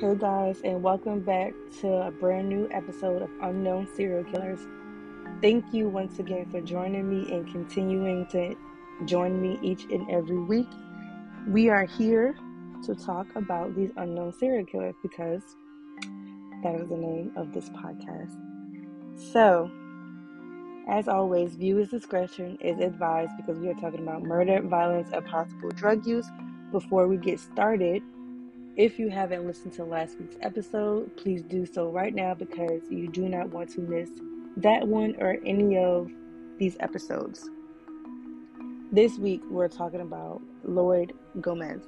Hey guys, and welcome back to a brand new episode of Unknown Serial Killers. Thank you once again for joining me and continuing to join me each and every week. We are here to talk about these unknown serial killers because that is the name of this podcast. So, as always, viewers' discretion is advised because we are talking about murder, violence, and possible drug use. Before we get started, if you haven't listened to last week's episode, please do so right now because you do not want to miss that one or any of these episodes. This week, we're talking about Lloyd Gomez.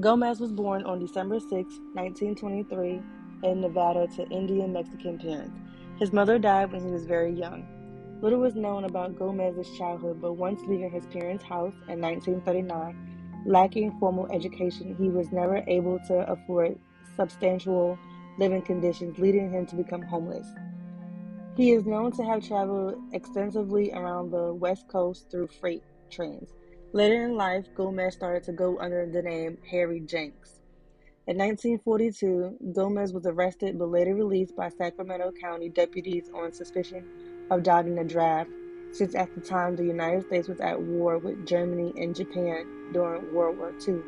Gomez was born on December 6, 1923, in Nevada to Indian Mexican parents. His mother died when he was very young. Little was known about Gomez's childhood, but once leaving his parents' house in 1939, lacking formal education, he was never able to afford substantial living conditions, leading him to become homeless. He is known to have traveled extensively around the West Coast through freight trains. Later in life, Gomez started to go under the name Harry Jenks. In 1942, Gomez was arrested but later released by Sacramento County deputies on suspicion of dodging a draft, since at the time the United States was at war with Germany and Japan during World War II.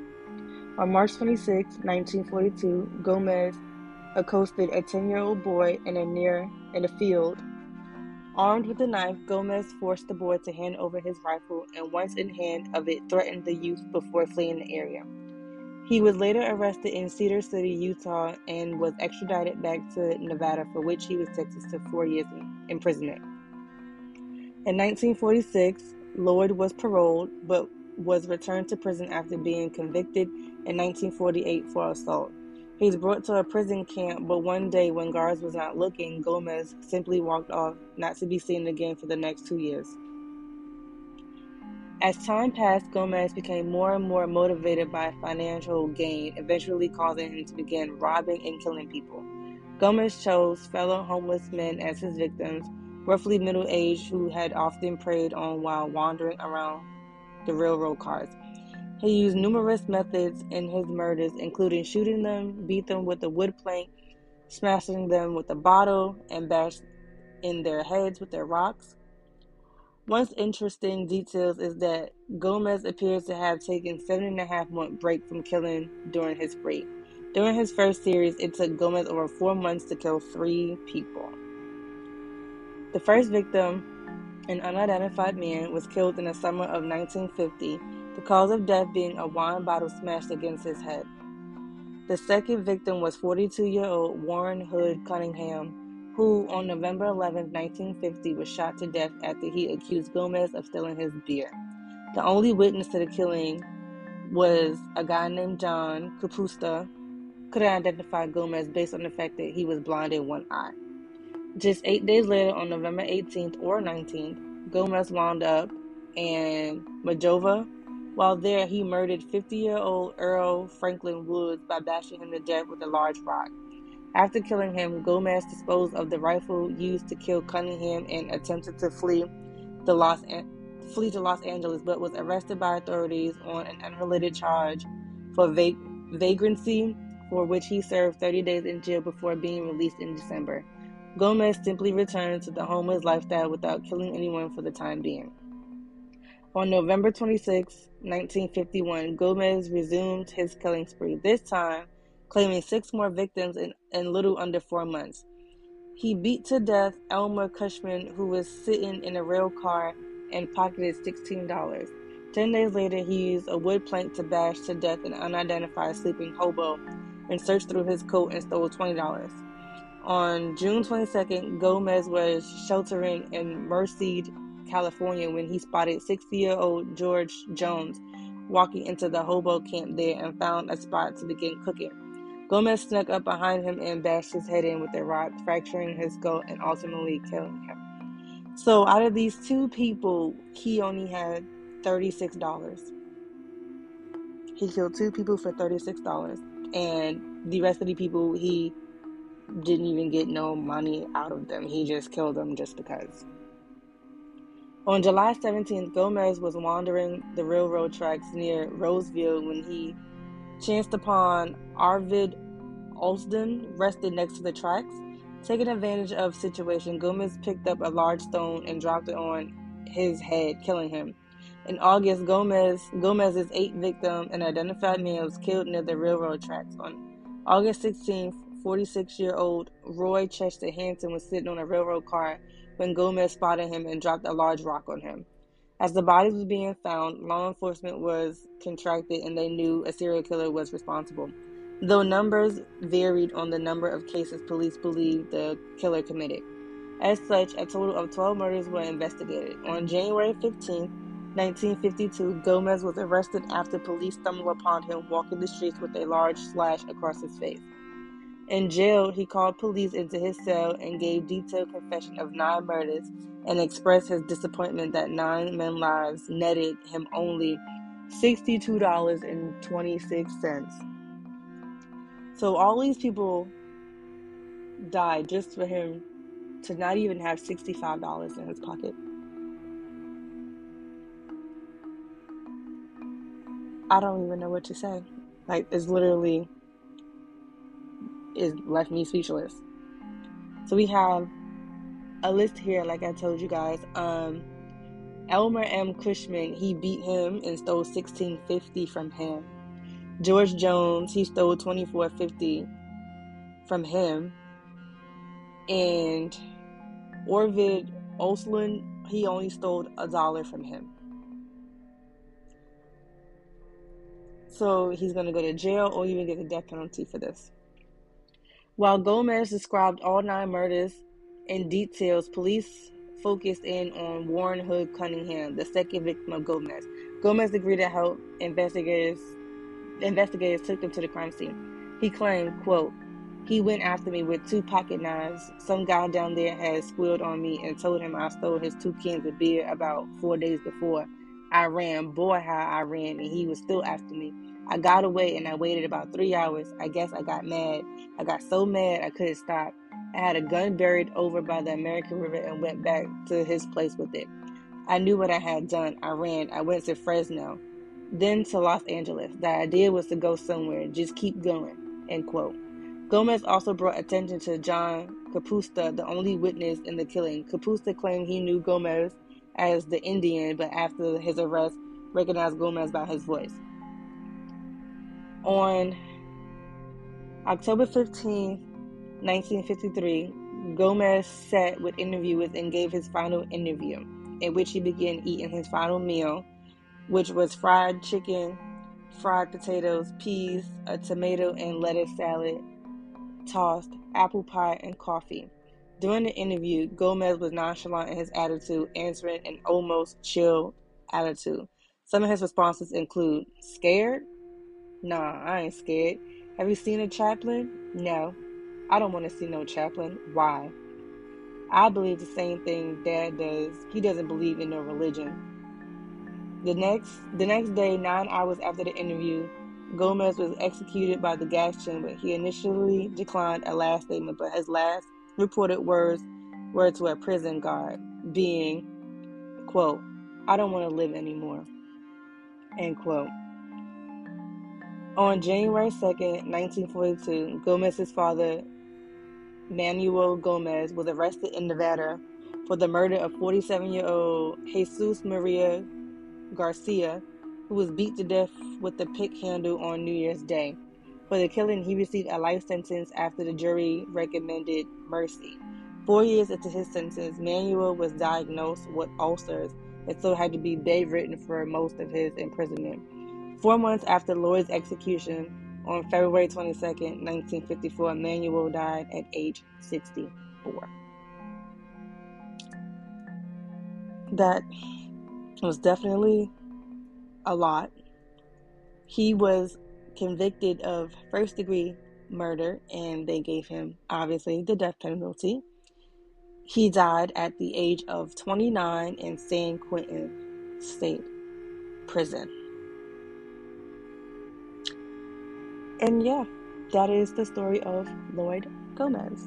On March 26, 1942, Gomez accosted a 10 year old boy in a near in a field. Armed with a knife, Gomez forced the boy to hand over his rifle and once in hand of it threatened the youth before fleeing the area. He was later arrested in Cedar City, Utah, and was extradited back to Nevada, for which he was sentenced to four years imprisonment. In 1946, Lloyd was paroled but was returned to prison after being convicted in 1948 for assault. He was brought to a prison camp, but one day when guards was not looking, Gomez simply walked off, not to be seen again for the next two years. As time passed, Gomez became more and more motivated by financial gain, eventually causing him to begin robbing and killing people. Gomez chose fellow homeless men as his victims, roughly middle aged, who had often preyed on while wandering around the railroad cars. He used numerous methods in his murders, including shooting them, beat them with a wood plank, smashing them with a bottle, and bash in their heads with their rocks. One interesting details is that Gomez appears to have taken seven and a half month break from killing during his spree. During his first series, it took Gomez over four months to kill three people. The first victim, an unidentified man, was killed in the summer of 1950, the cause of death being a wine bottle smashed against his head. The second victim was 42 year old Warren Hood Cunningham, who on November 11, 1950, was shot to death after he accused Gomez of stealing his beer. The only witness to the killing was a guy named John Kapusta, could identify Gomez based on the fact that he was blind in one eye. Just eight days later, on November 18th or 19th, Gomez wound up in Majova. While there, he murdered 50 year old Earl Franklin Woods by bashing him to death with a large rock. After killing him, Gomez disposed of the rifle used to kill Cunningham and attempted to flee the Los flee to Los Angeles, but was arrested by authorities on an unrelated charge for va- vagrancy, for which he served 30 days in jail before being released in December. Gomez simply returned to the homeless lifestyle without killing anyone for the time being. On November 26, 1951, Gomez resumed his killing spree, this time claiming six more victims in, in little under four months. He beat to death Elmer Cushman, who was sitting in a rail car and pocketed $16. Ten days later, he used a wood plank to bash to death an unidentified sleeping hobo and searched through his coat and stole $20. On June 22nd, Gomez was sheltering in Merced, California, when he spotted 60 year old George Jones walking into the hobo camp there and found a spot to begin cooking. Gomez snuck up behind him and bashed his head in with a rock, fracturing his skull and ultimately killing him. So, out of these two people, he only had $36. He killed two people for $36, and the rest of the people, he didn't even get no money out of them. He just killed them just because. On July 17th, Gomez was wandering the railroad tracks near Roseville when he chanced upon Arvid Olsden rested next to the tracks. Taking advantage of situation, Gomez picked up a large stone and dropped it on his head, killing him. In August, Gomez Gomez's eighth victim, an identified man, was killed near the railroad tracks. On August 16th, 46-year-old Roy Chester Hanson was sitting on a railroad car when Gomez spotted him and dropped a large rock on him. As the body was being found, law enforcement was contracted and they knew a serial killer was responsible. Though numbers varied on the number of cases police believed the killer committed. As such, a total of 12 murders were investigated. On January 15, 1952, Gomez was arrested after police stumbled upon him walking the streets with a large slash across his face. In jail, he called police into his cell and gave detailed confession of nine murders and expressed his disappointment that nine men's lives netted him only $62.26. So all these people died just for him to not even have $65 in his pocket. I don't even know what to say. Like, it's literally, it left me speechless. So we have a list here, like I told you guys. Um, Elmer M. Cushman, he beat him and stole 1650 from him. George Jones, he stole 2450 from him. And Orvid Olsland, he only stole a dollar from him. So he's going to go to jail or even get the death penalty for this. While Gomez described all nine murders in details, police focused in on Warren Hood Cunningham, the second victim of Gomez. Gomez agreed to help investigators investigators took him to the crime scene. He claimed, quote, he went after me with two pocket knives. Some guy down there had squealed on me and told him I stole his two cans of beer about four days before. I ran, boy, how I ran, and he was still after me. I got away and I waited about three hours. I guess I got mad. I got so mad I couldn't stop. I had a gun buried over by the American River and went back to his place with it. I knew what I had done. I ran. I went to Fresno then to Los Angeles. The idea was to go somewhere, just keep going. End quote. Gomez also brought attention to John Capusta, the only witness in the killing. Capusta claimed he knew Gomez as the Indian, but after his arrest, recognized Gomez by his voice. On October 15, 1953, Gomez sat with interviewers and gave his final interview, in which he began eating his final meal which was fried chicken, fried potatoes, peas, a tomato and lettuce salad, tossed, apple pie, and coffee. During the interview, Gomez was nonchalant in his attitude, answering an almost chill attitude. Some of his responses include Scared? Nah, I ain't scared. Have you seen a chaplain? No. I don't want to see no chaplain. Why? I believe the same thing Dad does. He doesn't believe in no religion. The next the next day, nine hours after the interview, Gomez was executed by the gas chamber. He initially declined a last statement, but his last reported words were to a prison guard, being, quote, I don't want to live anymore. End quote. On January 2nd, 1942, Gomez's father, Manuel Gomez, was arrested in Nevada for the murder of 47 year old Jesus Maria Garcia, who was beat to death with a pick handle on New Year's Day. For the killing, he received a life sentence after the jury recommended mercy. Four years into his sentence, Manuel was diagnosed with ulcers and so had to be bedridden for most of his imprisonment. Four months after Lloyd's execution, on February 22, 1954, Manuel died at age 64. That was definitely a lot. He was convicted of first degree murder and they gave him, obviously, the death penalty. He died at the age of 29 in San Quentin State Prison. And yeah, that is the story of Lloyd Gomez.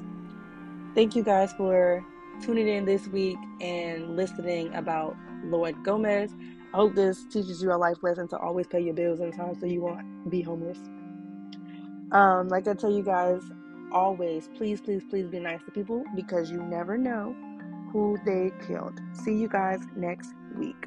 Thank you guys for tuning in this week and listening about Lloyd Gomez. I hope this teaches you a life lesson to always pay your bills in time so you won't be homeless. Um, like I tell you guys always, please, please, please be nice to people because you never know who they killed. See you guys next week.